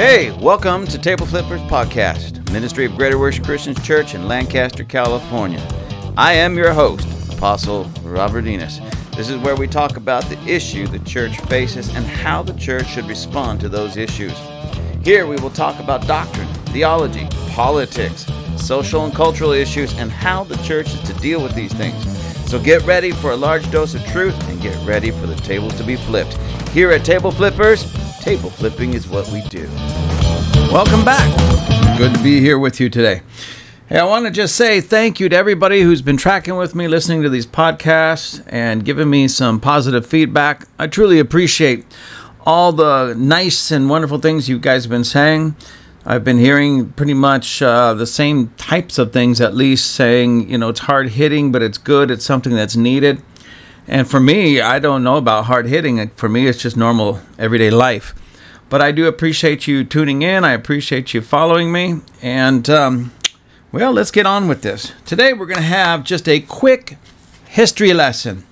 Hey, welcome to Table Flippers Podcast, Ministry of Greater Worship Christian Church in Lancaster, California. I am your host, Apostle Robert Enos. This is where we talk about the issue the church faces and how the church should respond to those issues. Here we will talk about doctrine, theology, politics, social and cultural issues, and how the church is to deal with these things. So get ready for a large dose of truth and get ready for the tables to be flipped. Here at Table Flippers, table flipping is what we do. Welcome back. Good to be here with you today. Hey, I want to just say thank you to everybody who's been tracking with me, listening to these podcasts, and giving me some positive feedback. I truly appreciate all the nice and wonderful things you guys have been saying. I've been hearing pretty much uh, the same types of things, at least saying, you know, it's hard hitting, but it's good. It's something that's needed. And for me, I don't know about hard hitting. For me, it's just normal everyday life. But I do appreciate you tuning in. I appreciate you following me. And, um, well, let's get on with this. Today, we're going to have just a quick history lesson.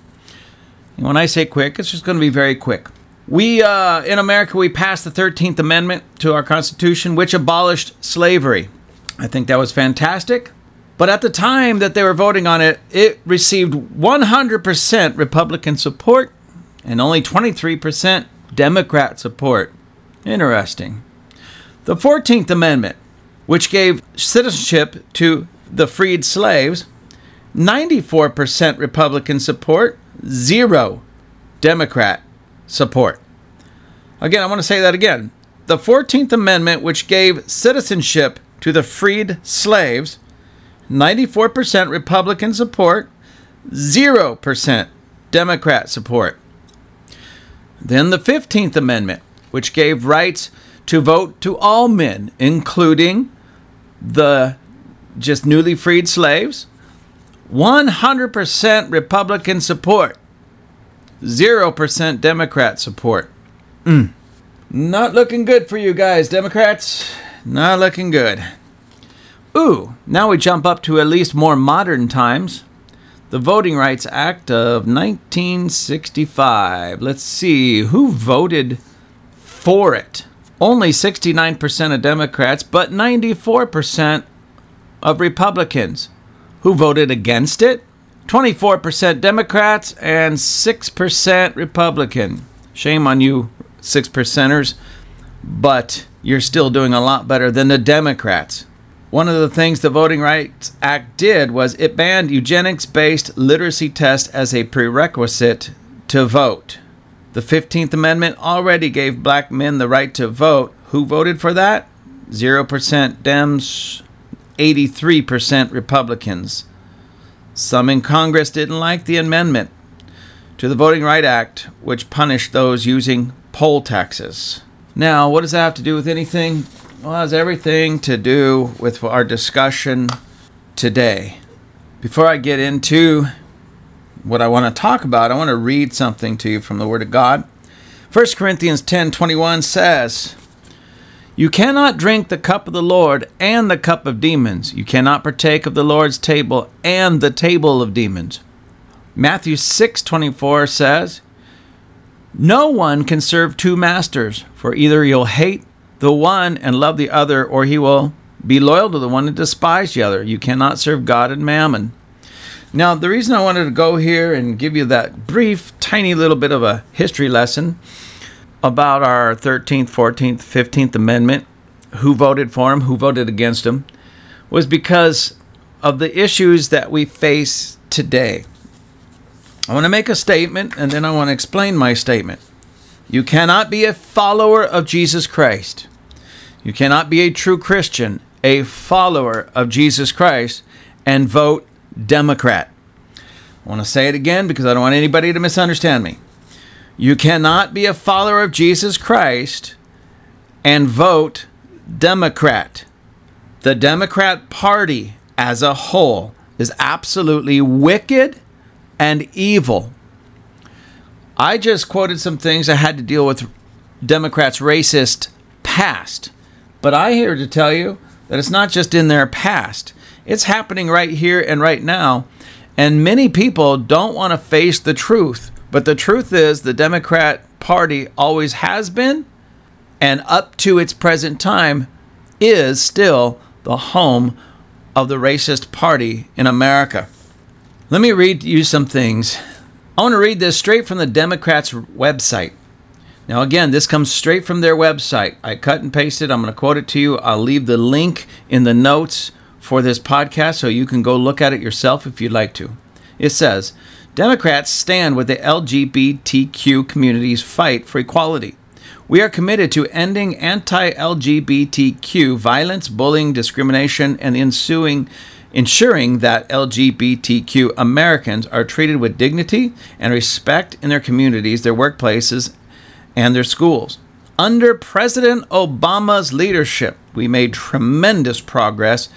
And when I say quick, it's just going to be very quick. We, uh, in America, we passed the 13th Amendment to our Constitution, which abolished slavery. I think that was fantastic. But at the time that they were voting on it, it received 100% Republican support and only 23% Democrat support. Interesting. The 14th Amendment, which gave citizenship to the freed slaves, 94% Republican support, zero Democrat support. Again, I want to say that again. The 14th Amendment, which gave citizenship to the freed slaves, 94% Republican support, 0% Democrat support. Then the 15th Amendment, which gave rights to vote to all men, including the just newly freed slaves, 100% Republican support. 0% Democrat support. Mm. Not looking good for you guys, Democrats. Not looking good. Ooh, now we jump up to at least more modern times. The Voting Rights Act of 1965. Let's see, who voted for it? Only 69% of Democrats, but 94% of Republicans. Who voted against it? 24% Democrats and 6% Republican. Shame on you, six percenters, but you're still doing a lot better than the Democrats. One of the things the Voting Rights Act did was it banned eugenics based literacy tests as a prerequisite to vote. The 15th Amendment already gave black men the right to vote. Who voted for that? 0% Dems, 83% Republicans. Some in Congress didn't like the amendment to the Voting Rights Act, which punished those using poll taxes. Now, what does that have to do with anything? Well, has everything to do with our discussion today. Before I get into what I want to talk about, I want to read something to you from the Word of God. 1 Corinthians 10 21 says, you cannot drink the cup of the Lord and the cup of demons. You cannot partake of the Lord's table and the table of demons. Matthew 6:24 says, "No one can serve two masters, for either you'll hate the one and love the other, or he will be loyal to the one and despise the other. You cannot serve God and mammon." Now, the reason I wanted to go here and give you that brief, tiny little bit of a history lesson about our 13th, 14th, 15th Amendment, who voted for him, who voted against him, was because of the issues that we face today. I want to make a statement and then I want to explain my statement. You cannot be a follower of Jesus Christ. You cannot be a true Christian, a follower of Jesus Christ, and vote Democrat. I want to say it again because I don't want anybody to misunderstand me. You cannot be a follower of Jesus Christ and vote Democrat. The Democrat Party as a whole is absolutely wicked and evil. I just quoted some things I had to deal with Democrats' racist past. But I here to tell you that it's not just in their past, it's happening right here and right now. And many people don't want to face the truth. But the truth is, the Democrat Party always has been and up to its present time is still the home of the racist party in America. Let me read you some things. I want to read this straight from the Democrats' website. Now, again, this comes straight from their website. I cut and pasted. I'm going to quote it to you. I'll leave the link in the notes for this podcast so you can go look at it yourself if you'd like to. It says Democrats stand with the LGBTQ community's fight for equality. We are committed to ending anti LGBTQ violence, bullying, discrimination, and ensuing ensuring that LGBTQ Americans are treated with dignity and respect in their communities, their workplaces, and their schools. Under President Obama's leadership, we made tremendous progress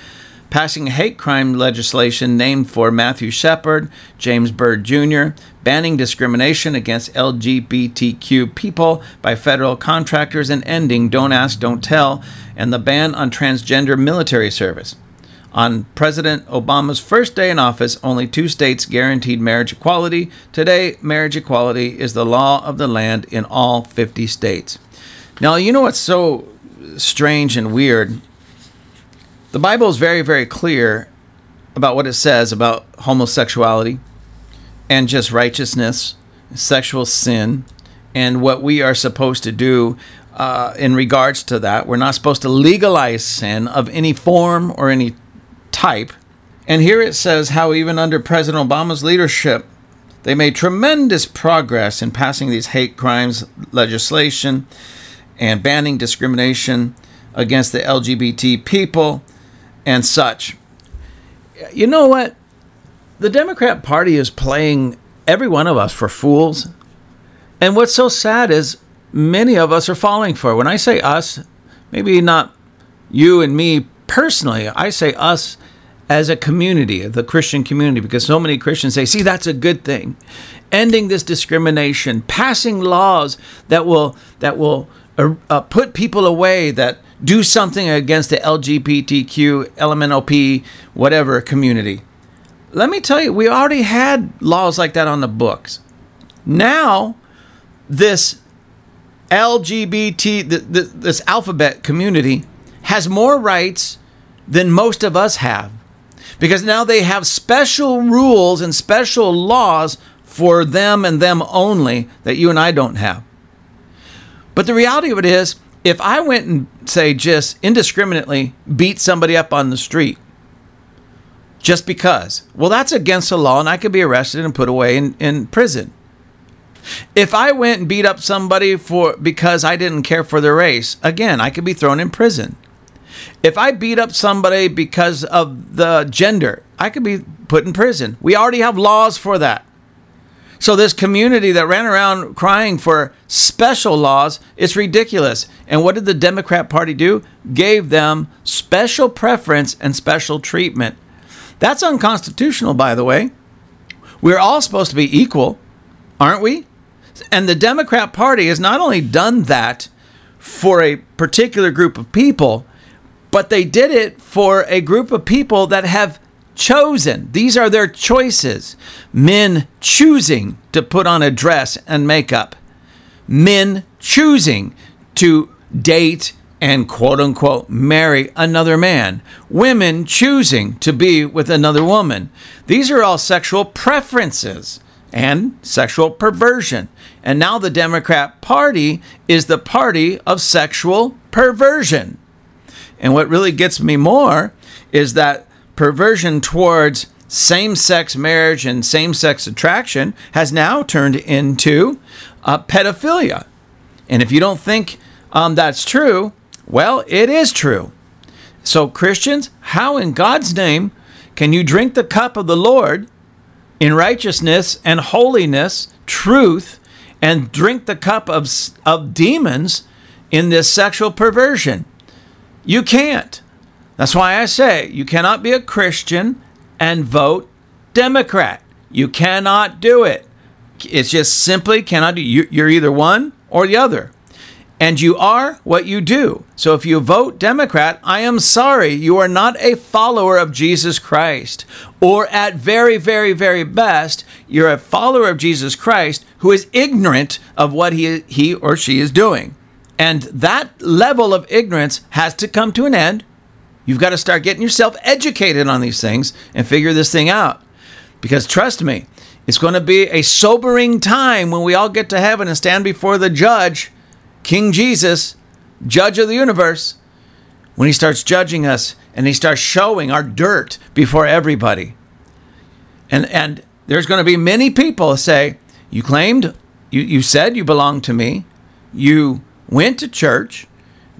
passing hate crime legislation named for Matthew Shepard, James Byrd Jr., banning discrimination against LGBTQ people by federal contractors, and ending Don't Ask, Don't Tell, and the ban on transgender military service. On President Obama's first day in office, only two states guaranteed marriage equality. Today, marriage equality is the law of the land in all 50 states. Now, you know what's so strange and weird? The Bible is very, very clear about what it says about homosexuality and just righteousness, sexual sin, and what we are supposed to do uh, in regards to that. We're not supposed to legalize sin of any form or any type. And here it says how even under President Obama's leadership, they made tremendous progress in passing these hate crimes legislation and banning discrimination against the LGBT people and such. You know what? The Democrat Party is playing every one of us for fools. And what's so sad is many of us are falling for. When I say us, maybe not you and me personally, I say us as a community, the Christian community, because so many Christians say, see, that's a good thing. Ending this discrimination, passing laws that will that will uh, uh, put people away that do something against the LGBTQ, LMNOP, whatever community. Let me tell you, we already had laws like that on the books. Now, this LGBT, this alphabet community, has more rights than most of us have because now they have special rules and special laws for them and them only that you and I don't have. But the reality of it is, if I went and say just indiscriminately beat somebody up on the street just because, well, that's against the law and I could be arrested and put away in, in prison. If I went and beat up somebody for because I didn't care for their race, again, I could be thrown in prison. If I beat up somebody because of the gender, I could be put in prison. We already have laws for that. So this community that ran around crying for special laws, it's ridiculous. And what did the Democrat Party do? Gave them special preference and special treatment. That's unconstitutional, by the way. We're all supposed to be equal, aren't we? And the Democrat Party has not only done that for a particular group of people, but they did it for a group of people that have chosen. These are their choices. Men choosing to put on a dress and makeup. Men choosing to date and quote unquote marry another man. Women choosing to be with another woman. These are all sexual preferences and sexual perversion. And now the Democrat Party is the party of sexual perversion. And what really gets me more is that perversion towards same sex marriage and same sex attraction has now turned into uh, pedophilia. And if you don't think um, that's true, well, it is true. So, Christians, how in God's name can you drink the cup of the Lord in righteousness and holiness, truth, and drink the cup of, of demons in this sexual perversion? You can't. That's why I say you cannot be a Christian and vote Democrat. You cannot do it. It's just simply cannot do. You're either one or the other. And you are what you do. So if you vote Democrat, I am sorry, you are not a follower of Jesus Christ. Or at very, very, very best, you're a follower of Jesus Christ who is ignorant of what he, he or she is doing. And that level of ignorance has to come to an end. You've got to start getting yourself educated on these things and figure this thing out. Because trust me, it's going to be a sobering time when we all get to heaven and stand before the judge, King Jesus, judge of the universe, when he starts judging us and he starts showing our dirt before everybody. And and there's going to be many people say, "You claimed you you said you belonged to me. You went to church,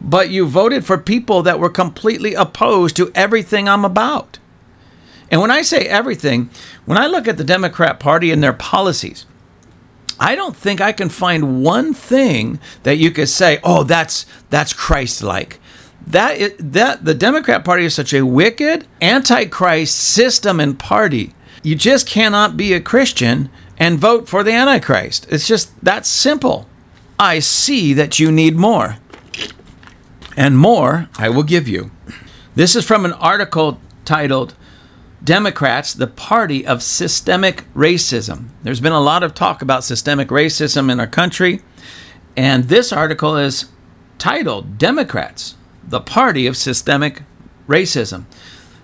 but you voted for people that were completely opposed to everything I'm about." And when I say everything, when I look at the Democrat Party and their policies, I don't think I can find one thing that you could say, "Oh, that's that's Christ-like." That is, that the Democrat Party is such a wicked, antichrist system and party. You just cannot be a Christian and vote for the Antichrist. It's just that simple. I see that you need more. And more I will give you. This is from an article titled Democrats, the Party of Systemic Racism. There's been a lot of talk about systemic racism in our country, and this article is titled Democrats, the Party of Systemic Racism.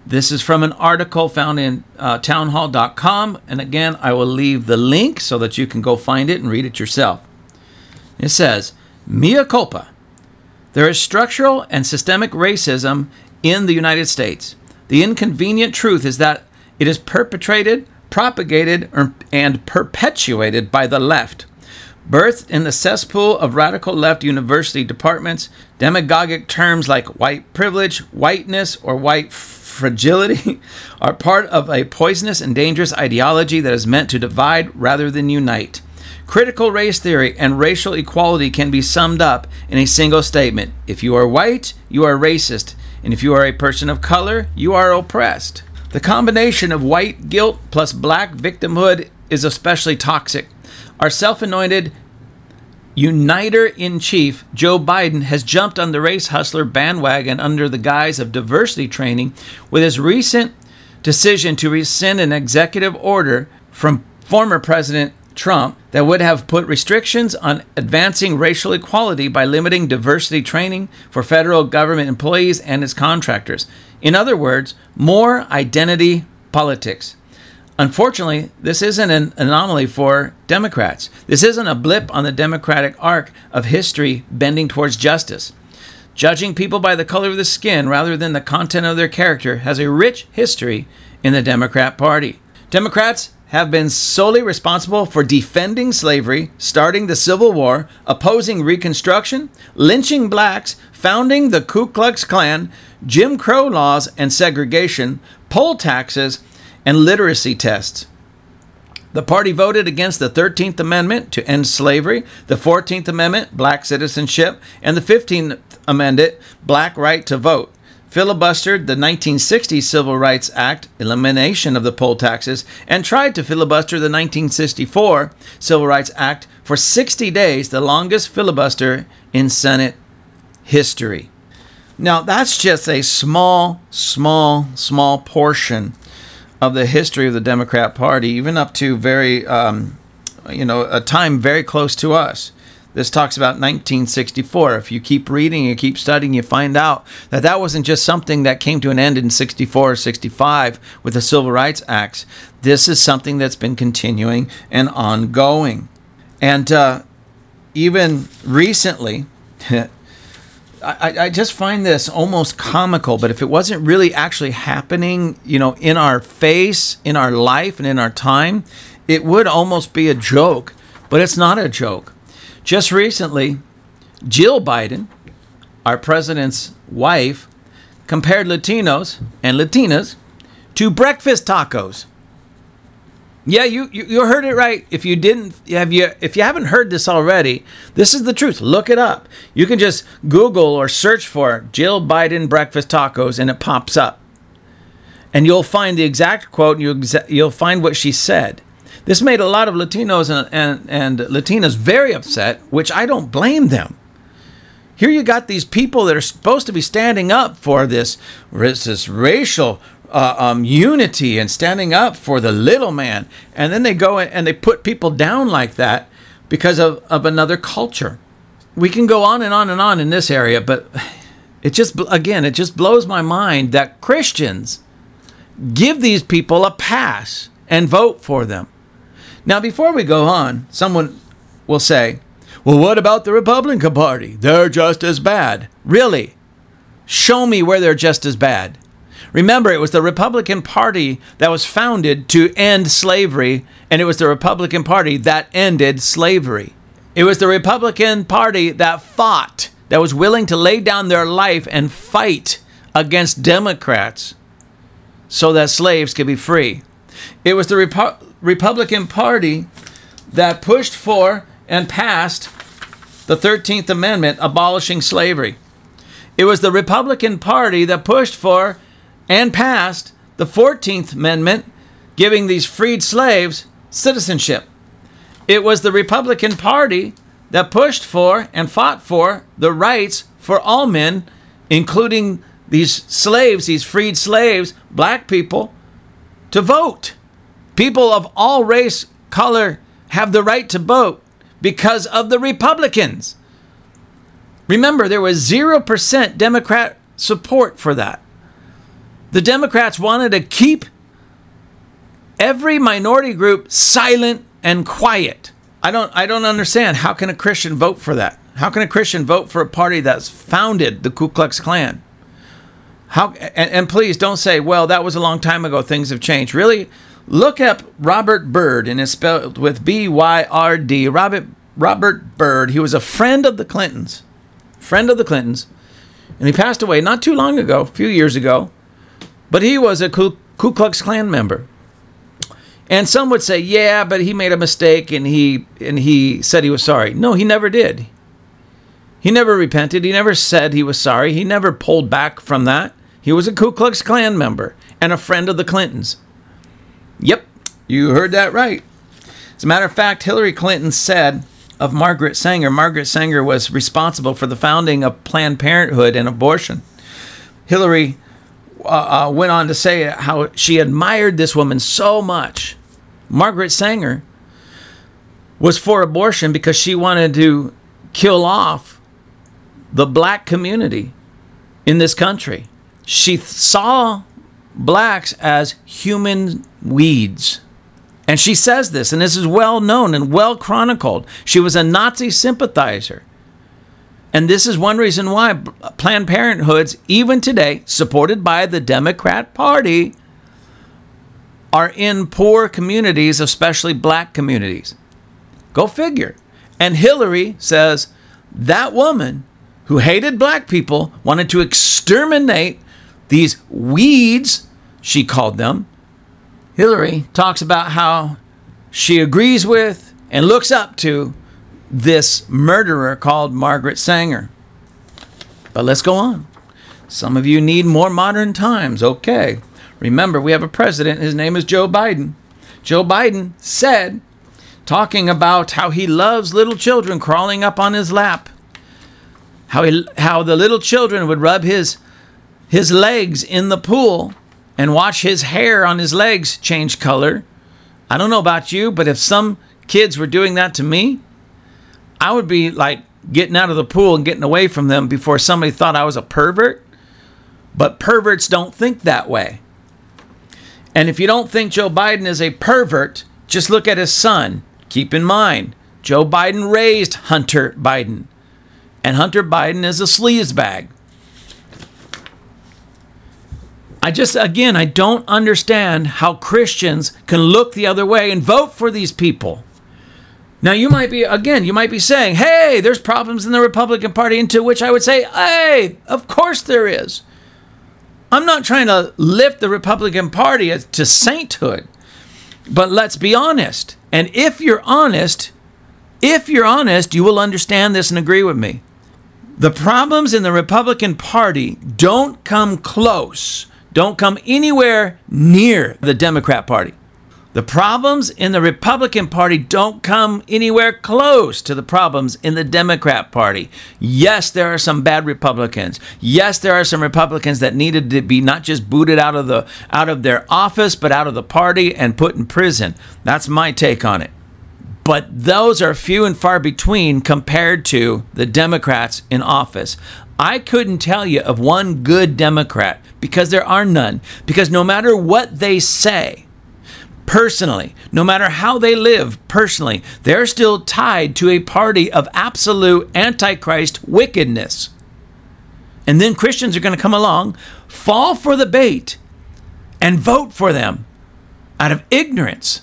This is from an article found in uh, townhall.com, and again, I will leave the link so that you can go find it and read it yourself. It says, Mea culpa. There is structural and systemic racism in the United States. The inconvenient truth is that it is perpetrated, propagated, er, and perpetuated by the left. Birthed in the cesspool of radical left university departments, demagogic terms like white privilege, whiteness, or white fragility are part of a poisonous and dangerous ideology that is meant to divide rather than unite. Critical race theory and racial equality can be summed up in a single statement. If you are white, you are racist. And if you are a person of color, you are oppressed. The combination of white guilt plus black victimhood is especially toxic. Our self anointed uniter in chief, Joe Biden, has jumped on the race hustler bandwagon under the guise of diversity training with his recent decision to rescind an executive order from former President Trump that would have put restrictions on advancing racial equality by limiting diversity training for federal government employees and its contractors. In other words, more identity politics. Unfortunately, this isn't an anomaly for Democrats. This isn't a blip on the Democratic arc of history bending towards justice. Judging people by the color of the skin rather than the content of their character has a rich history in the Democrat Party. Democrats have been solely responsible for defending slavery, starting the Civil War, opposing Reconstruction, lynching blacks, founding the Ku Klux Klan, Jim Crow laws and segregation, poll taxes, and literacy tests. The party voted against the 13th Amendment to end slavery, the 14th Amendment, black citizenship, and the 15th Amendment, black right to vote filibustered the 1960 Civil Rights Act, elimination of the poll taxes, and tried to filibuster the 1964 Civil Rights Act for 60 days, the longest filibuster in Senate history. Now, that's just a small, small, small portion of the history of the Democrat Party, even up to very, um, you know, a time very close to us. This talks about 1964. If you keep reading and keep studying, you find out that that wasn't just something that came to an end in 64 or 65 with the Civil Rights Acts. This is something that's been continuing and ongoing. And uh, even recently, I, I, just find this almost comical, but if it wasn't really actually happening, you know, in our face, in our life, and in our time, it would almost be a joke. But it's not a joke. Just recently, Jill Biden, our president's wife, compared Latinos and Latinas to breakfast tacos. Yeah, you, you, you heard it right. If you didn't have you if you haven't heard this already, this is the truth. Look it up. You can just Google or search for Jill Biden breakfast tacos and it pops up. And you'll find the exact quote and you'll, you'll find what she said. This made a lot of Latinos and, and, and Latinas very upset, which I don't blame them. Here you got these people that are supposed to be standing up for this, this racial uh, um, unity and standing up for the little man, and then they go and they put people down like that because of, of another culture. we can go on and on and on in this area, but it just, again, it just blows my mind that Christians give these people a pass and vote for them. Now, before we go on, someone will say, well, what about the Republican Party? They're just as bad. Really? Show me where they're just as bad. Remember, it was the Republican Party that was founded to end slavery, and it was the Republican Party that ended slavery. It was the Republican Party that fought, that was willing to lay down their life and fight against Democrats so that slaves could be free. It was the Repu- Republican Party that pushed for and passed the 13th Amendment abolishing slavery. It was the Republican Party that pushed for and passed the 14th Amendment giving these freed slaves citizenship. It was the Republican Party that pushed for and fought for the rights for all men, including these slaves, these freed slaves, black people, to vote. People of all race, color have the right to vote because of the Republicans. Remember, there was 0% Democrat support for that. The Democrats wanted to keep every minority group silent and quiet. I don't I don't understand how can a Christian vote for that? How can a Christian vote for a party that's founded the Ku Klux Klan? How and, and please don't say, well, that was a long time ago, things have changed. Really, look up Robert Byrd and it's spelled with B Y R D. Robert Robert Byrd. He was a friend of the Clintons. Friend of the Clintons. And he passed away not too long ago, a few years ago. But he was a Ku, Ku Klux Klan member. And some would say, yeah, but he made a mistake and he and he said he was sorry. No, he never did. He never repented. He never said he was sorry. He never pulled back from that. He was a Ku Klux Klan member and a friend of the Clintons. Yep, you heard that right. As a matter of fact, Hillary Clinton said of Margaret Sanger, Margaret Sanger was responsible for the founding of Planned Parenthood and abortion. Hillary uh, uh, went on to say how she admired this woman so much. Margaret Sanger was for abortion because she wanted to kill off the black community in this country. She saw blacks as human weeds. And she says this, and this is well known and well chronicled. She was a Nazi sympathizer. And this is one reason why Planned Parenthoods, even today, supported by the Democrat Party, are in poor communities, especially black communities. Go figure. And Hillary says that woman who hated black people wanted to exterminate these weeds, she called them. Hillary talks about how she agrees with and looks up to this murderer called Margaret Sanger. But let's go on. Some of you need more modern times. Okay. Remember, we have a president. His name is Joe Biden. Joe Biden said, talking about how he loves little children crawling up on his lap, how, he, how the little children would rub his his legs in the pool and watch his hair on his legs change color. I don't know about you, but if some kids were doing that to me, I would be like getting out of the pool and getting away from them before somebody thought I was a pervert. But perverts don't think that way. And if you don't think Joe Biden is a pervert, just look at his son. Keep in mind, Joe Biden raised Hunter Biden. And Hunter Biden is a sleazebag. I just, again, I don't understand how Christians can look the other way and vote for these people. Now, you might be, again, you might be saying, hey, there's problems in the Republican Party, and to which I would say, hey, of course there is. I'm not trying to lift the Republican Party to sainthood, but let's be honest. And if you're honest, if you're honest, you will understand this and agree with me. The problems in the Republican Party don't come close don't come anywhere near the Democrat Party. The problems in the Republican Party don't come anywhere close to the problems in the Democrat Party. Yes, there are some bad Republicans. Yes, there are some Republicans that needed to be not just booted out of the out of their office, but out of the party and put in prison. That's my take on it. But those are few and far between compared to the Democrats in office. I couldn't tell you of one good Democrat because there are none. Because no matter what they say, personally, no matter how they live personally, they're still tied to a party of absolute antichrist wickedness. And then Christians are going to come along, fall for the bait, and vote for them out of ignorance.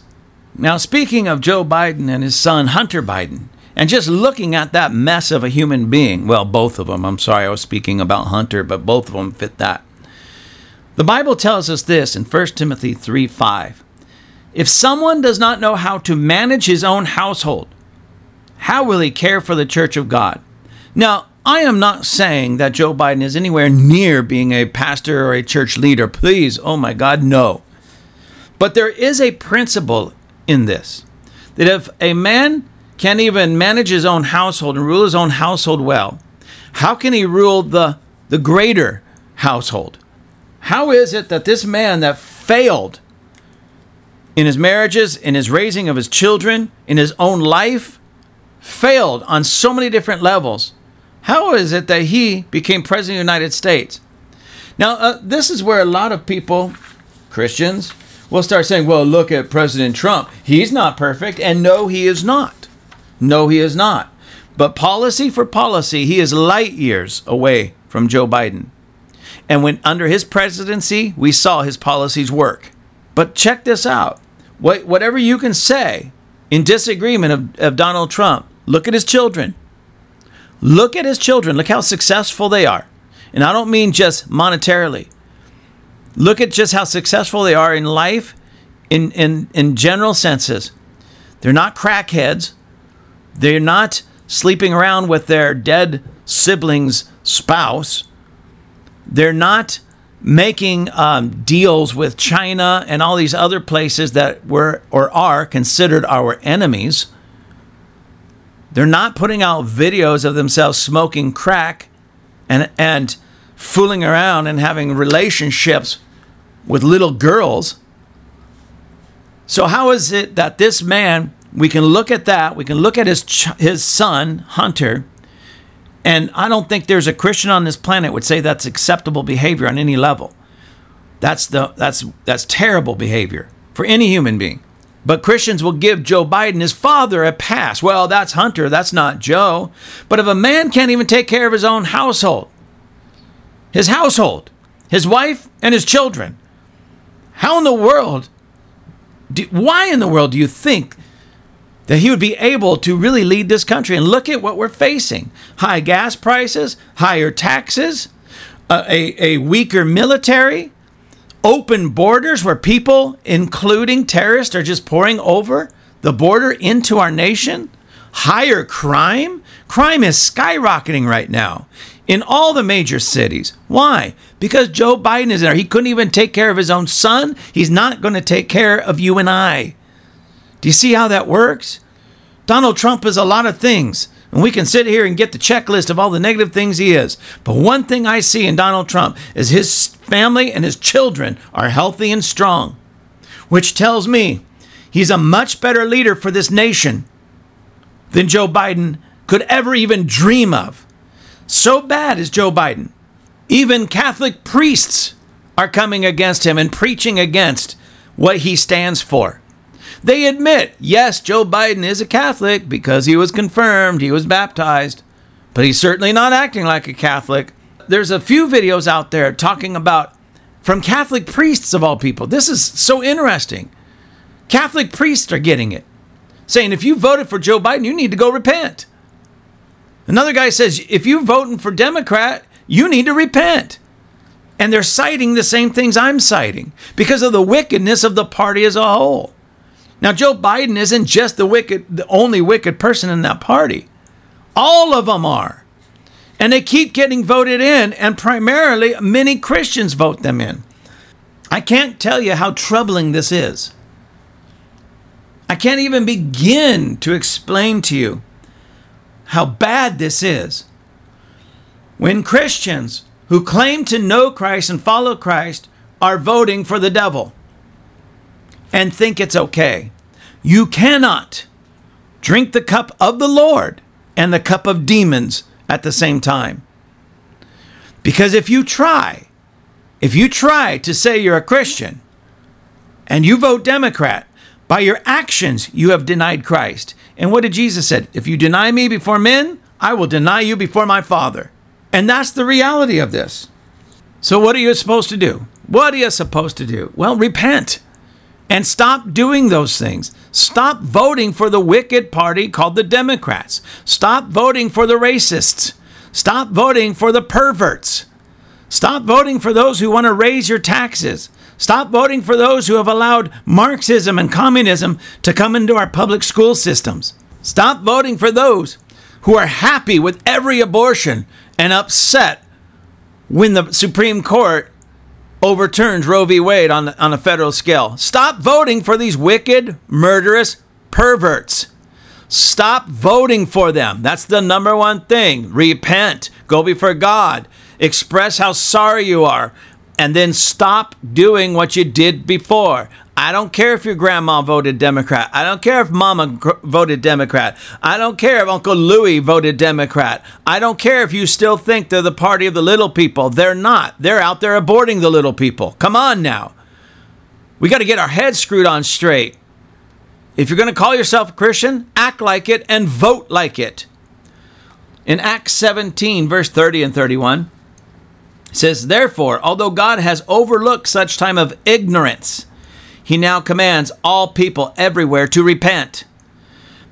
Now, speaking of Joe Biden and his son Hunter Biden, and just looking at that mess of a human being, well, both of them, I'm sorry I was speaking about Hunter, but both of them fit that. The Bible tells us this in 1 Timothy 3 5. If someone does not know how to manage his own household, how will he care for the church of God? Now, I am not saying that Joe Biden is anywhere near being a pastor or a church leader. Please, oh my God, no. But there is a principle in this that if a man can't even manage his own household and rule his own household well, how can he rule the, the greater household? How is it that this man that failed in his marriages, in his raising of his children, in his own life, failed on so many different levels, how is it that he became president of the United States? Now, uh, this is where a lot of people, Christians, will start saying, well, look at President Trump. He's not perfect. And no, he is not. No, he is not. But policy for policy, he is light years away from Joe Biden. And when under his presidency, we saw his policies work. But check this out. What, whatever you can say in disagreement of, of Donald Trump, look at his children. Look at his children. Look how successful they are. And I don't mean just monetarily. Look at just how successful they are in life in, in, in general senses. They're not crackheads. They're not sleeping around with their dead sibling's spouse. They're not making um, deals with China and all these other places that were or are considered our enemies. They're not putting out videos of themselves smoking crack and and fooling around and having relationships with little girls. So how is it that this man we can look at that, we can look at his ch- his son Hunter and I don't think there's a Christian on this planet would say that's acceptable behavior on any level. That's the that's that's terrible behavior for any human being. But Christians will give Joe Biden, his father, a pass. Well, that's Hunter, that's not Joe. But if a man can't even take care of his own household, his household, his wife, and his children, how in the world, do, why in the world do you think that he would be able to really lead this country? And look at what we're facing high gas prices, higher taxes, a, a weaker military, open borders where people, including terrorists, are just pouring over the border into our nation, higher crime. Crime is skyrocketing right now in all the major cities. Why? Because Joe Biden is there. He couldn't even take care of his own son. He's not going to take care of you and I. Do you see how that works? Donald Trump is a lot of things. And we can sit here and get the checklist of all the negative things he is. But one thing I see in Donald Trump is his family and his children are healthy and strong, which tells me he's a much better leader for this nation than Joe Biden could ever even dream of. So bad is Joe Biden. Even Catholic priests are coming against him and preaching against what he stands for. They admit, yes, Joe Biden is a Catholic because he was confirmed, he was baptized, but he's certainly not acting like a Catholic. There's a few videos out there talking about from Catholic priests of all people. This is so interesting. Catholic priests are getting it, saying if you voted for Joe Biden, you need to go repent. Another guy says if you're voting for Democrat, you need to repent. And they're citing the same things I'm citing because of the wickedness of the party as a whole. Now, Joe Biden isn't just the wicked, the only wicked person in that party. All of them are. And they keep getting voted in, and primarily many Christians vote them in. I can't tell you how troubling this is. I can't even begin to explain to you how bad this is. When Christians who claim to know Christ and follow Christ are voting for the devil and think it's okay. You cannot drink the cup of the Lord and the cup of demons at the same time. Because if you try, if you try to say you're a Christian and you vote Democrat, by your actions you have denied Christ. And what did Jesus said? If you deny me before men, I will deny you before my Father. And that's the reality of this. So what are you supposed to do? What are you supposed to do? Well, repent and stop doing those things. Stop voting for the wicked party called the Democrats. Stop voting for the racists. Stop voting for the perverts. Stop voting for those who want to raise your taxes. Stop voting for those who have allowed Marxism and communism to come into our public school systems. Stop voting for those who are happy with every abortion and upset when the Supreme Court overturns Roe v. Wade on, on a federal scale. Stop voting for these wicked, murderous perverts. Stop voting for them. That's the number one thing. Repent. Go before God. Express how sorry you are. And then stop doing what you did before. I don't care if your grandma voted Democrat. I don't care if mama voted Democrat. I don't care if Uncle Louis voted Democrat. I don't care if you still think they're the party of the little people. They're not. They're out there aborting the little people. Come on now. We got to get our heads screwed on straight. If you're going to call yourself a Christian, act like it and vote like it. In Acts 17, verse 30 and 31, it says, Therefore, although God has overlooked such time of ignorance, he now commands all people everywhere to repent,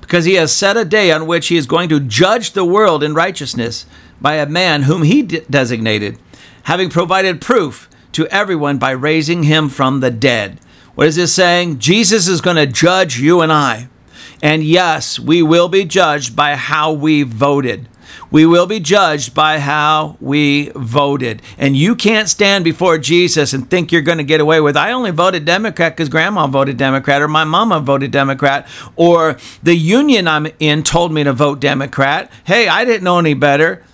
because he has set a day on which he is going to judge the world in righteousness by a man whom he de- designated, having provided proof to everyone by raising him from the dead. What is this saying? Jesus is going to judge you and I. And yes, we will be judged by how we voted. We will be judged by how we voted. And you can't stand before Jesus and think you're going to get away with, I only voted Democrat because grandma voted Democrat or my mama voted Democrat or the union I'm in told me to vote Democrat. Hey, I didn't know any better.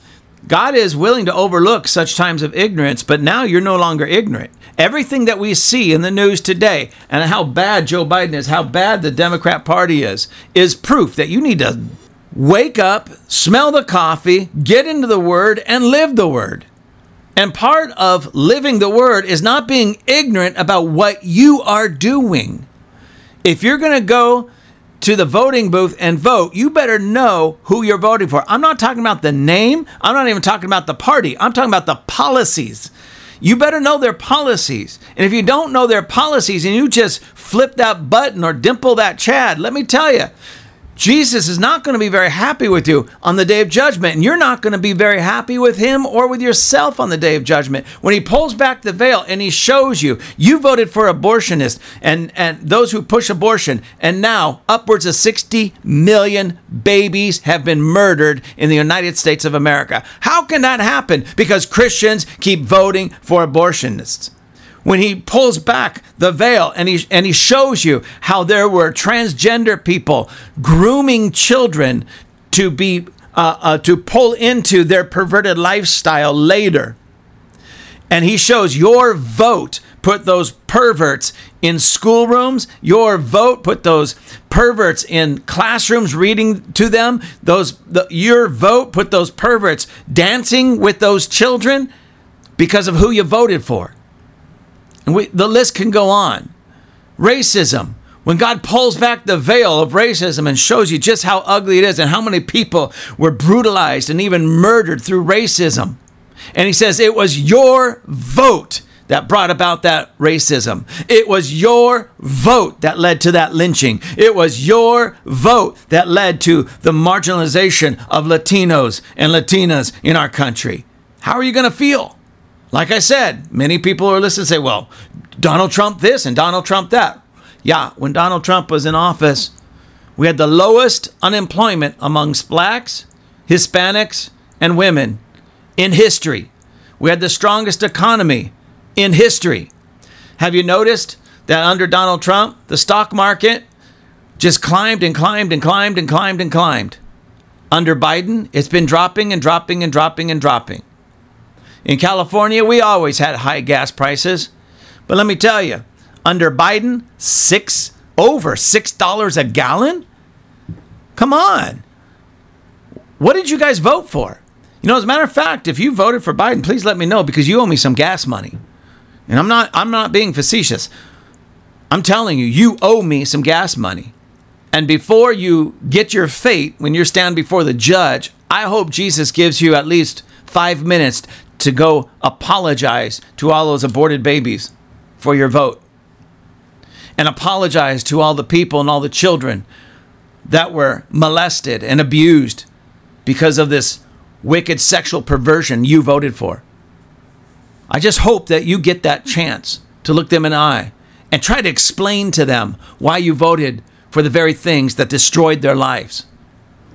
God is willing to overlook such times of ignorance, but now you're no longer ignorant. Everything that we see in the news today and how bad Joe Biden is, how bad the Democrat Party is, is proof that you need to wake up, smell the coffee, get into the Word, and live the Word. And part of living the Word is not being ignorant about what you are doing. If you're going to go to the voting booth and vote, you better know who you're voting for. I'm not talking about the name, I'm not even talking about the party, I'm talking about the policies. You better know their policies. And if you don't know their policies and you just flip that button or dimple that Chad, let me tell you, Jesus is not going to be very happy with you on the day of judgment, and you're not going to be very happy with him or with yourself on the day of judgment. When he pulls back the veil and he shows you, you voted for abortionists and, and those who push abortion, and now upwards of 60 million babies have been murdered in the United States of America. How can that happen? Because Christians keep voting for abortionists when he pulls back the veil and he and he shows you how there were transgender people grooming children to be uh, uh, to pull into their perverted lifestyle later. And he shows your vote put those perverts in schoolrooms. Your vote put those perverts in classrooms reading to them. Those the, your vote put those perverts dancing with those children because of who you voted for. We, the list can go on. Racism. When God pulls back the veil of racism and shows you just how ugly it is and how many people were brutalized and even murdered through racism. And he says, It was your vote that brought about that racism. It was your vote that led to that lynching. It was your vote that led to the marginalization of Latinos and Latinas in our country. How are you going to feel? Like I said, many people are listening say, well, Donald Trump this and Donald Trump that. Yeah, when Donald Trump was in office, we had the lowest unemployment amongst blacks, Hispanics, and women in history. We had the strongest economy in history. Have you noticed that under Donald Trump, the stock market just climbed and climbed and climbed and climbed and climbed? Under Biden, it's been dropping and dropping and dropping and dropping. In California, we always had high gas prices. But let me tell you, under Biden, six over six dollars a gallon. Come on. What did you guys vote for? You know, as a matter of fact, if you voted for Biden, please let me know because you owe me some gas money. And I'm not I'm not being facetious. I'm telling you, you owe me some gas money. And before you get your fate when you stand before the judge, I hope Jesus gives you at least 5 minutes to go apologize to all those aborted babies for your vote. And apologize to all the people and all the children that were molested and abused because of this wicked sexual perversion you voted for. I just hope that you get that chance to look them in the eye and try to explain to them why you voted for the very things that destroyed their lives.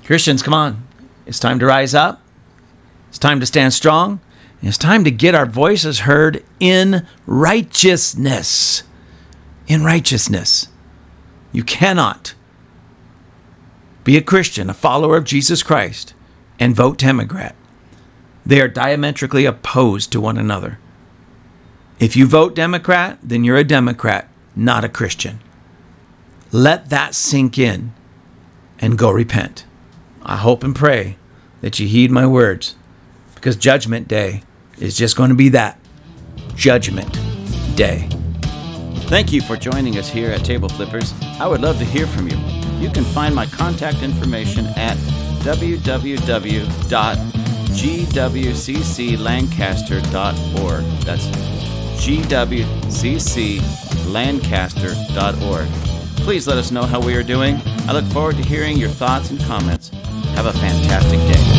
Christians, come on. It's time to rise up. It's time to stand strong. It's time to get our voices heard in righteousness. In righteousness. You cannot be a Christian, a follower of Jesus Christ, and vote Democrat. They are diametrically opposed to one another. If you vote Democrat, then you're a Democrat, not a Christian. Let that sink in and go repent. I hope and pray that you heed my words because Judgment Day is just going to be that Judgment Day. Thank you for joining us here at Table Flippers. I would love to hear from you. You can find my contact information at www.gwcclancaster.org. That's gwcclancaster.org. Please let us know how we are doing. I look forward to hearing your thoughts and comments. Have a fantastic day.